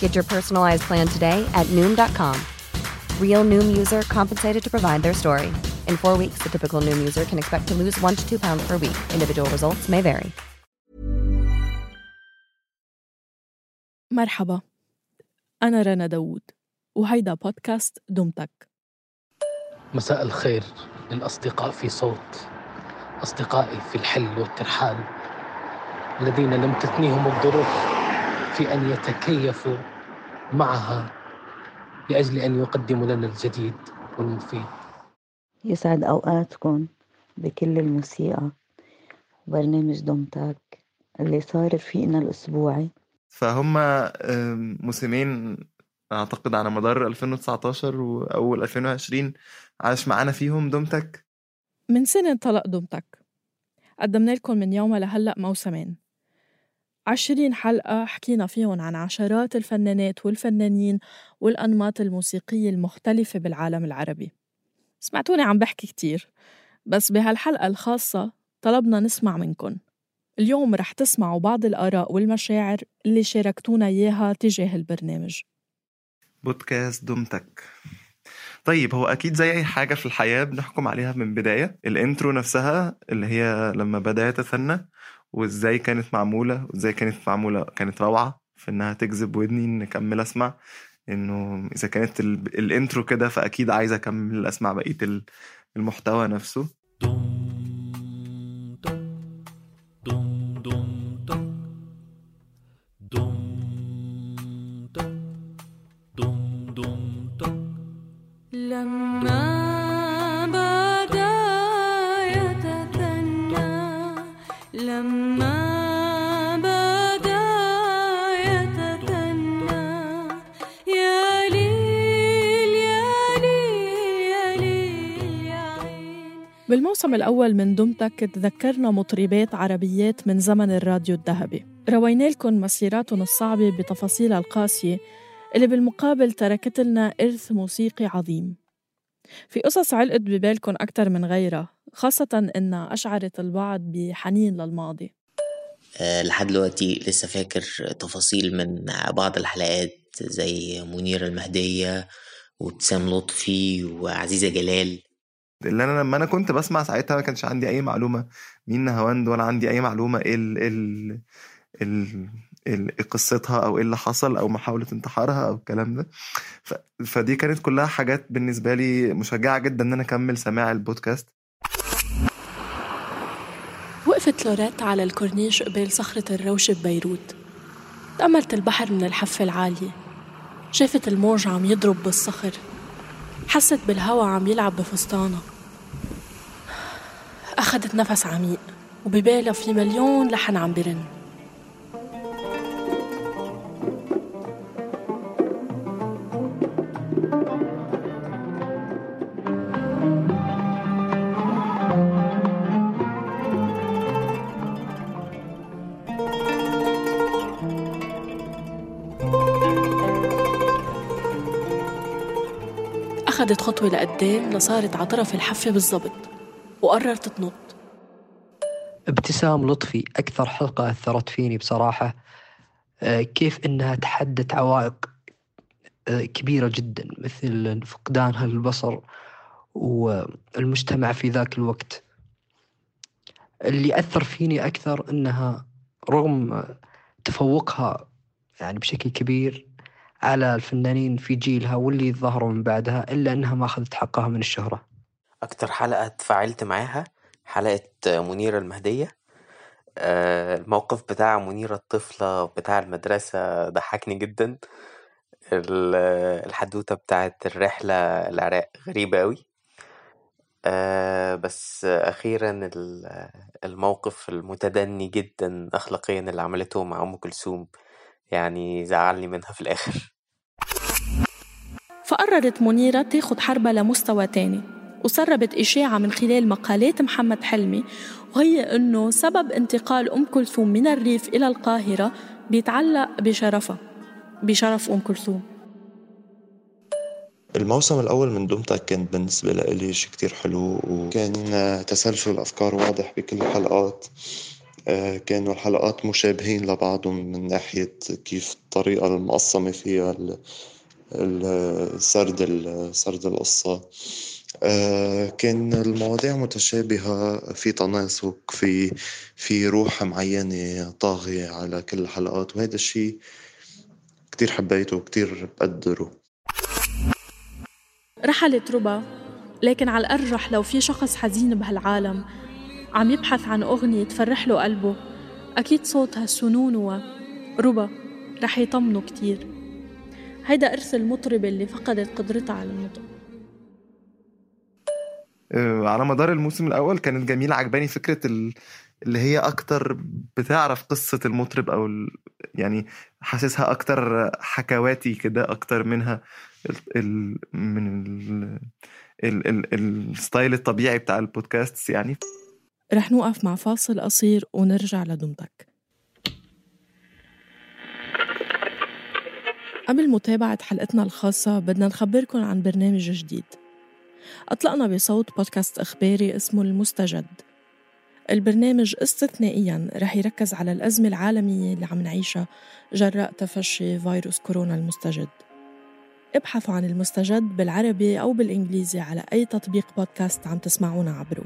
Get your personalized plan today at Noom.com. Real Noom user compensated to provide their story. In four weeks, the typical Noom user can expect to lose one to two pounds per week. Individual results may vary. مرحبا أنا رنا داوود وهيدا بودكاست دمتك مساء الخير للأصدقاء في صوت أصدقائي في الحل والترحال الذين لم تثنيهم الظروف في أن يتكيفوا معها لأجل أن يقدموا لنا الجديد والمفيد. يسعد أوقاتكم بكل الموسيقى. برنامج دومتاك اللي صار فينا الأسبوعي فهم موسمين أعتقد على مدار 2019 وأول 2020 عاش معانا فيهم دومتك من سنة انطلق دمتك قدمنا لكم من يومها لهلأ موسمين. عشرين حلقة حكينا فيهم عن عشرات الفنانات والفنانين والأنماط الموسيقية المختلفة بالعالم العربي. سمعتوني عم بحكي كتير بس بهالحلقة الخاصة طلبنا نسمع منكن. اليوم رح تسمعوا بعض الآراء والمشاعر اللي شاركتونا إياها تجاه البرنامج. بودكاست دومتك طيب هو أكيد زي أي حاجة في الحياة بنحكم عليها من بداية. الإنترو نفسها اللي هي لما بدأت اتثنى وازاي كانت معمولة وازاي كانت معمولة كانت روعة في إنها تجذب ودني ان أكمل أسمع. إنه إذا كانت ال- الانترو كده فأكيد عايز أكمل أسمع بقية ال- المحتوى نفسه. بالموسم الأول من دمتك تذكرنا مطربات عربيات من زمن الراديو الذهبي. روينا لكم مسيراتهم الصعبة بتفاصيلها القاسية اللي بالمقابل تركت لنا إرث موسيقي عظيم. في قصص علقت ببالكم أكثر من غيرها خاصة إنها أشعرت البعض بحنين للماضي. آه، لحد دلوقتي لسه فاكر تفاصيل من بعض الحلقات زي منيرة المهدية وابتسام لطفي وعزيزة جلال. اللي أنا لما أنا كنت بسمع ساعتها ما كانش عندي أي معلومة. مين نهاوند ولا عندي أي معلومة؟ إيه ال ال ال ال إيه قصتها أو إيه اللي حصل أو محاولة انتحارها أو الكلام ده. ف فدي كانت كلها حاجات بالنسبة لي مشجعة جدا إن أنا أكمل سماع البودكاست. وقفت لوريت على الكورنيش قبال صخرة الروش ببيروت. تأملت البحر من الحفة العالية. شافت الموج عم يضرب بالصخر. حست بالهوا عم يلعب بفستانها. أخدت نفس عميق وببالها في مليون لحن عم برن. أخدت خطوة لقدام لصارت على طرف الحفة بالضبط. وقررت تنط ابتسام لطفي أكثر حلقة أثرت فيني بصراحة آه، كيف إنها تحدت عوائق آه، كبيرة جدا مثل فقدانها للبصر والمجتمع في ذاك الوقت. اللي أثر فيني أكثر إنها رغم تفوقها يعني بشكل كبير على الفنانين في جيلها واللي ظهروا من بعدها إلا أنها ما أخذت حقها من الشهرة. أكتر حلقة تفاعلت معاها حلقة منيرة المهدية. آه، الموقف بتاع منيرة الطفلة بتاع المدرسة ضحكني جدا. ال- الحدوتة بتاعت الرحلة العراق غريبة أوي. آه، بس أخيرا ال- الموقف المتدني جدا أخلاقيا اللي عملته مع أم كلثوم يعني زعلني منها في الآخر. فقررت منيرة تاخد حربها لمستوى تاني. وسربت إشاعة من خلال مقالات محمد حلمي وهي إنه سبب انتقال أم كلثوم من الريف إلى القاهرة بيتعلق بشرفها بشرف أم كلثوم. الموسم الأول من دومتك كان بالنسبة لإلي شي كتير حلو وكان تسلسل أفكار واضح بكل الحلقات. آه، كانوا الحلقات مشابهين لبعضهم من ناحية كيف الطريقة المقسمة فيها ال- ال- سرد ال- سرد القصة. كان المواضيع متشابهة في تناسق في في روح معينة طاغية على كل الحلقات وهذا الشيء كتير حبيته وكتير بقدره. رحلت ربا لكن على الأرجح لو في شخص حزين بهالعالم عم يبحث عن أغنية تفرح له قلبه أكيد صوتها سنون وربا رح يطمنه كتير. هيدا إرث المطربة اللي فقدت قدرتها على النطق آه، على مدار الموسم الأول كانت جميلة عجباني فكرة ال... اللي هي أكتر بتعرف قصة المطرب ال... يعني حاسسها أكتر حكواتي كده أكتر منها ال... ال... من ال... ال... ال... الستايل الطبيعي بتاع البودكاست يعني. رح نوقف مع فاصل قصير ونرجع لدمتك. قبل متابعة حلقتنا الخاصة بدنا نخبركن عن برنامج جديد. أطلقنا بصوت بودكاست إخباري اسمه المستجد. البرنامج استثنائيا رح يركز على الأزمة العالمية اللي عم نعيشها جراء تفشي فيروس كورونا المستجد. ابحثوا عن المستجد بالعربي أو بالإنجليزي على أي تطبيق بودكاست عم تسمعونا عبره.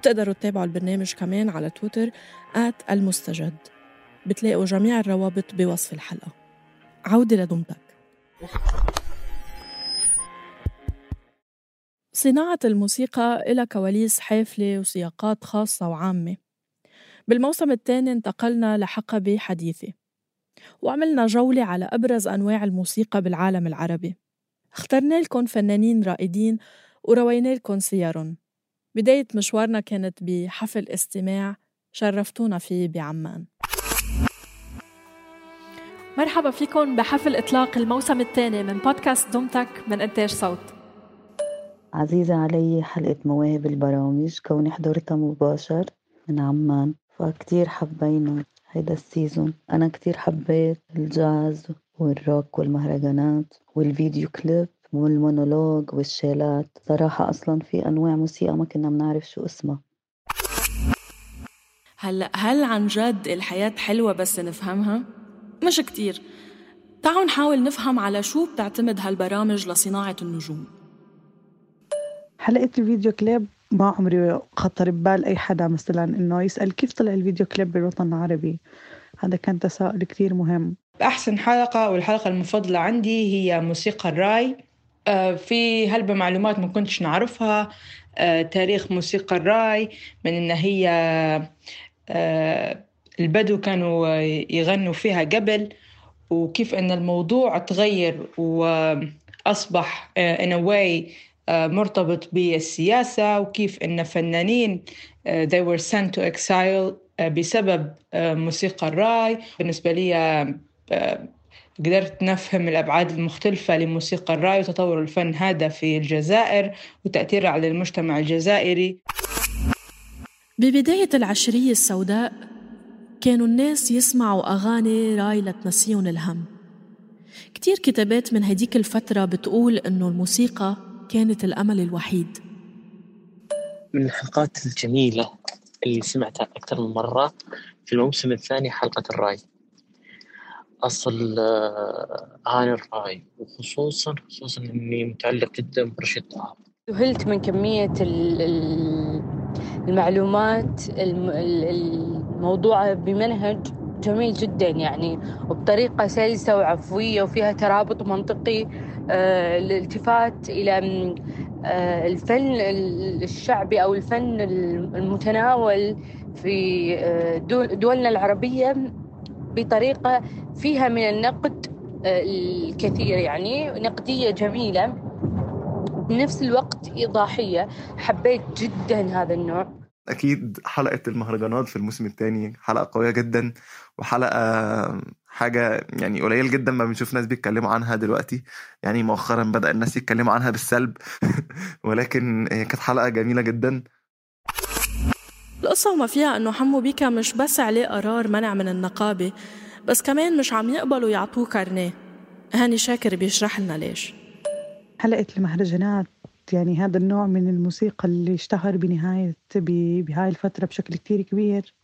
بتقدروا تتابعوا البرنامج كمان على تويتر آت المستجد. بتلاقوا جميع الروابط بوصف الحلقة. عودة لدمتك. صناعة الموسيقى إلها كواليس حافلة وسياقات خاصة وعامة. بالموسم الثاني انتقلنا لحقبة حديثة وعملنا جولة على أبرز أنواع الموسيقى بالعالم العربي. اخترنا لكم فنانين رائدين وروينا لكم سيرهم بداية مشوارنا كانت بحفل استماع شرفتونا فيه بعمان. مرحبا فيكم بحفل إطلاق الموسم الثاني من بودكاست دمتك من إنتاج صوت. عزيزة علي حلقة مواهب البرامج كوني حضرتها مباشر. من عمان فكتير حبينا هيدا ال season. أنا كتير حبيت الجاز والروك والمهرجانات والفيديو كليب والمونولوج والشيلات. صراحة أصلا في أنواع موسيقى ما كنا بنعرف شو اسمها. هلا هل عن جد الحياة حلوة بس نفهمها؟ مش كتير. تعالوا نحاول نفهم على شو بتعتمد هالبرامج لصناعة النجوم. حلقة الفيديو كليب ما عمري خطر ببال أي حدا مثلا إنه يسأل كيف طلع الفيديو كليب بالوطن العربي. هذا كان تساؤل كتير مهم. أحسن حلقة والحلقة المفضلة عندي هي موسيقى الراي. آه، في هلبة معلومات ما كنتش نعرفها. آه، تاريخ موسيقى الراي من إن هي آه، البدو كانوا يغنوا فيها قبل وكيف إن الموضوع تغير وأصبح آه، in a way مرتبط بالسياسة وكيف إن فنانين آه، they were sent to exile آه، بسبب آه، موسيقى الرأي. بالنسبة لي آه، قدرت نفهم الأبعاد المختلفة لموسيقى الرأي وتطور الفن هذا في الجزائر وتأثيره على المجتمع الجزائري. ببداية العشرية السوداء كانوا الناس يسمعوا أغاني رأي لتنسيهم الهم. كتير كتابات من هديك الفترة بتقول إنه الموسيقى كانت الأمل الوحيد. من الحلقات الجميلة اللي سمعتها أكثر من مرة في الموسم الثاني حلقة الرأي. أصل آه، أغاني الرأي وخصوصا خصوصا إني متعلق جدا برشيد طه. ذهلت من كمية ال- ال- المعلومات الم- ال- الموضوعة بمنهج جميل جدا يعني وبطريقة سلسة وعفوية وفيها ترابط منطقي آه، الالتفات إلى م، آه، الفن ال- الشعبي أو الفن المتناول في آه، دول- دولنا العربية بطريقة فيها من النقد آه، الكثير يعني نقدية جميلة. بنفس الوقت إيضاحية. حبيت جدا هذا النوع. أكيد حلقة المهرجانات في الموسم الثاني حلقة قوية جدا. وحلقة حاجة يعني قليل جدا ما بنشوف ناس بيتكلموا عنها دلوقتي. يعني مؤخرا بدأ الناس يتكلموا عنها بالسلب. ولكن هي كانت حلقة جميلة جدا. القصة وما فيها إنه حمو بيكا مش بس عليه قرار منع من النقابة بس كمان مش عم يقبلوا يعطوه كارنيه. هاني شاكر بيشرح لنا ليش. حلقة المهرجانات يعني هذا النوع من الموسيقى اللي اشتهر بنهاية ب- بهاي الفترة بشكل كتير كبير.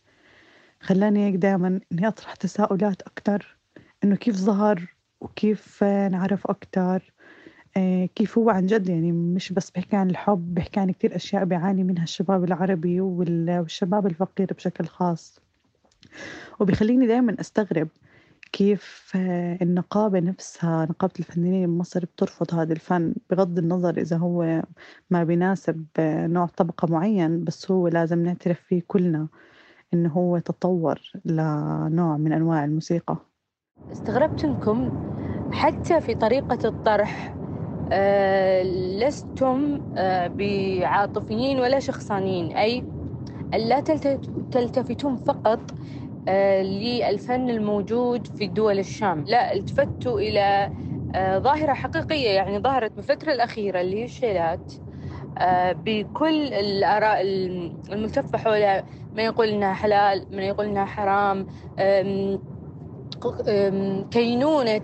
خلاني هيك دائما إني أطرح تساؤلات أكتر. إنه كيف ظهر وكيف نعرف أكتر؟ آه، كيف هو عن جد؟ يعني مش بس بيحكي عن الحب بيحكي عن كتير أشياء بيعاني منها الشباب العربي وال- والشباب الفقير بشكل خاص. وبيخليني دائما أستغرب كيف آه، النقابة نفسها نقابة الفنانين بمصر بترفض هذا الفن بغض النظر إذا هو ما بيناسب آه، نوع طبقة معين بس هو لازم نعترف فيه كلنا. إنه هو تطور لنوع من أنواع الموسيقى. استغربت انكم حتى في طريقة الطرح. آه، لستم آه، بعاطفيين ولا شخصانيين أي لا تلت- تلتفتون فقط آه، للفن الموجود في دول الشام. لا التفتوا إلى آه، ظاهرة حقيقية يعني ظهرت بالفترة الأخيرة اللي هي الشيلات. آه، بكل الآراء الملتفة حولها من يقول إنها حلال من يقول إنها حرام كينونة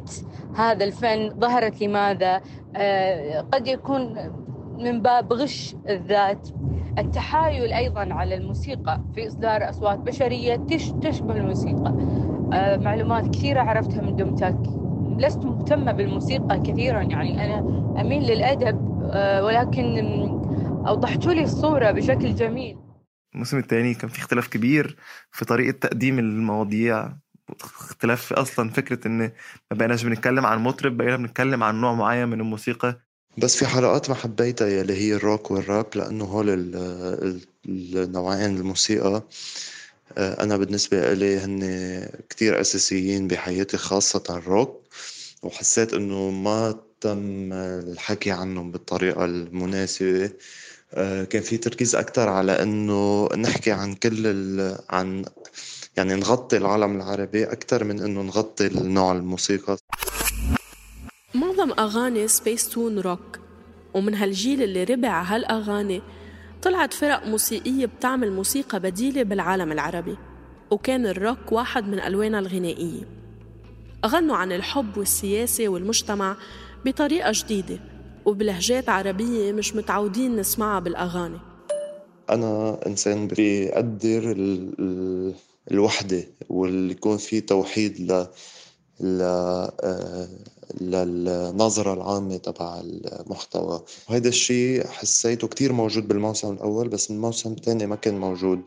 هذا الفن ظهرت لماذا؟ أه، قد يكون من باب غش الذات. التحايل أيضا على الموسيقى في إصدار أصوات بشرية تش- تشبه الموسيقى. أه، معلومات كثيرة عرفتها من دمتك لست مهتمة بالموسيقى كثيرا يعني أنا أميل للأدب أه، ولكن أم، أوضحتوا لي الصورة بشكل جميل. الموسم الثاني كان في اختلاف كبير في طريقة تقديم المواضيع اختلاف في أصلا فكرة إن ما بقيناش بنتكلم عن مطرب بقينا بنتكلم عن نوع معين من الموسيقى. بس في حلقات ما حبيتها يلي هي الروك والراب لأنه هول ال- ال- النوعين الموسيقى. أنا بالنسبة إلي هن كتير أساسيين بحياتي خاصة الروك. وحسيت إنه ما تم الحكي عنهم بالطريقة المناسبة. آه، كان في تركيز أكتر على إنه نحكي عن كل ال... عن يعني نغطي العالم العربي أكتر من إنه نغطي النوع الموسيقى. معظم أغاني سبيس تون روك ومن هالجيل اللي ربع هالأغاني طلعت فرق موسيقية بتعمل موسيقى بديلة بالعالم العربي وكان الروك واحد من ألوانها الغنائية. غنوا عن الحب والسياسة والمجتمع بطريقة جديدة. وبلهجات عربية مش متعودين نسمعها بالأغاني. أنا إنسان. ال... الوحدة واللي يكون في توحيد ل... ل... آه، للنظرة العامة تبع المحتوى. وهذا الشيء حسيته كتير موجود بالموسم الأول بس الموسم الثاني ما كان موجود.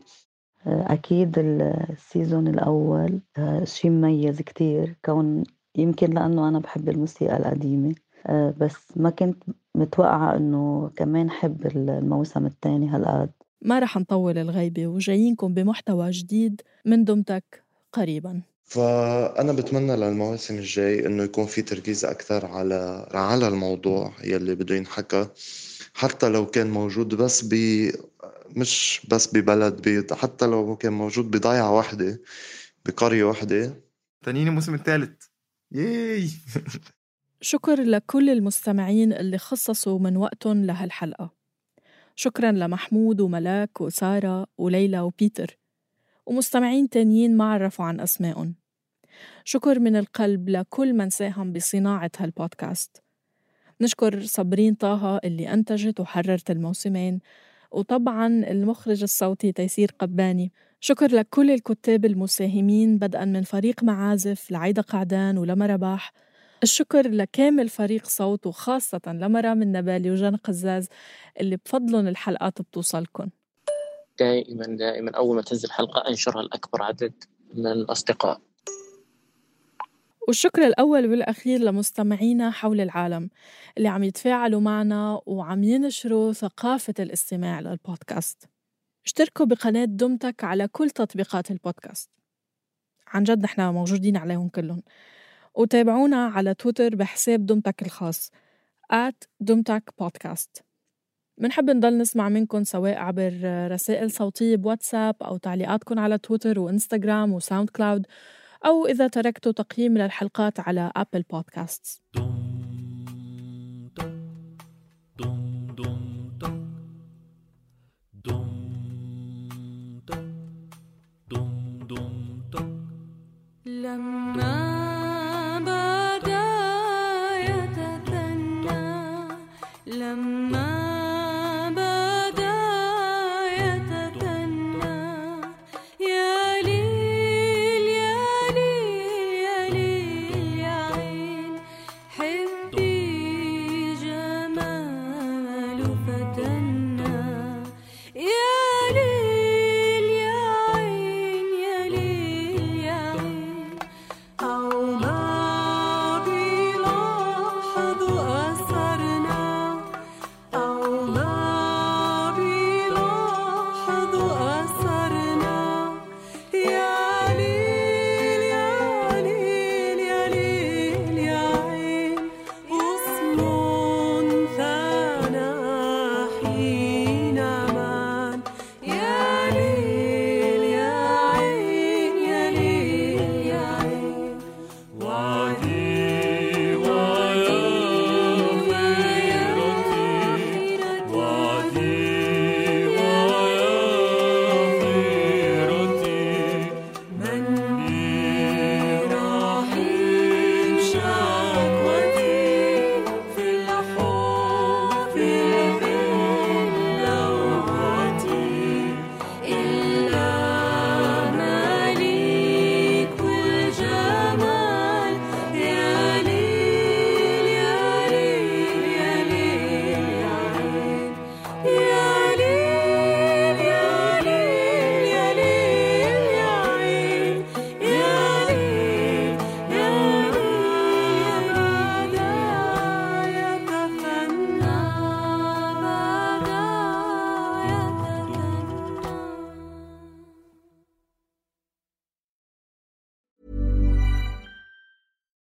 أكيد ال- السيزون الأول آه، شي مميز كتير. كون يمكن لأنه أنا بحب الموسيقى القديمة. آه، بس ما كنت متوقعة إنه كمان حب الموسم التاني هالقد ما رح نطول الغيبة وجايينكم بمحتوى جديد من دمتك قريباً. فأنا بتمنى للمواسم الجاي إنه يكون في تركيز أكثر على على الموضوع يلي بده ينحكى حتى لو كان موجود بس ب مش بس ببلد بيض حتى لو كان موجود بضيعة واحدة بقرية واحدة تانيين الموسم الثالث. ياي! شكر لكل المستمعين اللي خصصوا من وقتهم لهالحلقة شكرا لمحمود وملاك وسارة وليلى وبيتر. ومستمعين تانيين ما عرفوا عن أسمائهم. شكر من القلب لكل من ساهم بصناعة هالبودكاست. نشكر صابرين طه اللي أنتجت وحررت الموسمين. وطبعا المخرج الصوتي تيسير قباني. شكر لكل الكتاب المساهمين بدءا من فريق معازف لعيدة قعدان ولما رباح الشكر لكامل فريق صوت وخاصة لمرا من نبالي وجان قزاز اللي بفضلهم الحلقات بتوصلكن. دائما دائما أول ما تنزل حلقة أنشرها لأكبر عدد من الأصدقاء. والشكر الأول والأخير لمستمعينا حول العالم اللي عم يتفاعلوا معنا وعم ينشروا ثقافة الاستماع للبودكاست. اشتركوا بقناة دمتك على كل تطبيقات البودكاست. عن جد نحن موجودين عليهم كلهم. وتابعونا على تويتر بحساب دمتك الخاص آت دمتك بودكاست منحب نضل نسمع منكم سواء عبر رسائل صوتية بواتساب أو تعليقاتكم على تويتر وإنستغرام وساوند كلاود أو إذا تركتوا تقييم للحلقات على أبل بودكاست لما